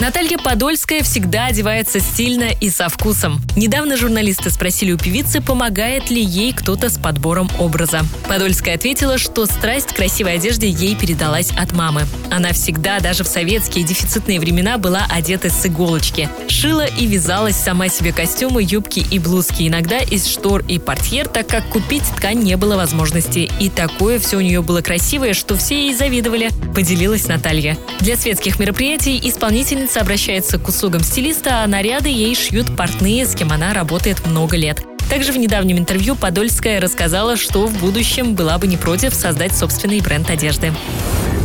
Наталья Подольская всегда одевается стильно и со вкусом. Недавно журналисты спросили у певицы, помогает ли ей кто-то с подбором образа. Подольская ответила, что страсть к красивой одежде ей передалась от мамы. Она всегда, даже в советские дефицитные времена, была одета с иголочки. Шила и вязалась сама себе костюмы, юбки и блузки, иногда из штор и портьер, так как купить ткань не было возможности. И такое все у нее было красивое, что все ей завидовали, поделилась Наталья. Для светских мероприятий исполнительница Художница обращается к услугам стилиста, а наряды ей шьют портные, с кем она работает много лет. Также в недавнем интервью Подольская рассказала, что в будущем была бы не против создать собственный бренд одежды.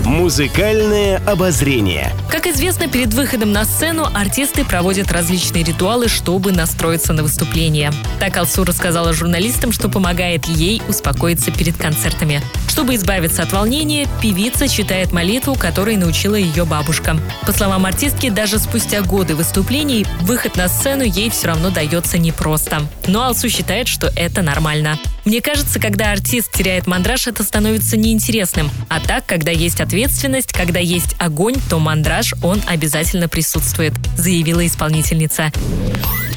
Музыкальное обозрение. Как известно, перед выходом на сцену артисты проводят различные ритуалы, чтобы настроиться на выступление. Так Алсу рассказала журналистам, что помогает ей успокоиться перед концертами. Чтобы избавиться от волнения, певица читает молитву, которой научила ее бабушка. По словам артистки, даже спустя годы выступлений, выход на сцену ей все равно дается непросто. Но Алсу считает, что это нормально. Мне кажется, когда артист теряет мандраж, это становится неинтересным. А так, когда есть ответственность, когда есть огонь, то мандраж, он обязательно присутствует, заявила исполнительница.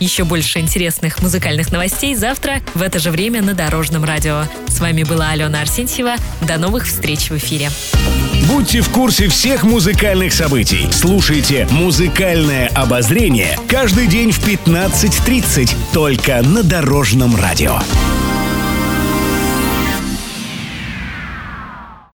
Еще больше интересных музыкальных новостей завтра в это же время на Дорожном радио. С вами была Алена Арсентьева. До новых встреч в эфире. Будьте в курсе всех музыкальных событий. Слушайте «Музыкальное обозрение» каждый день в 15.30 только на Дорожном радио.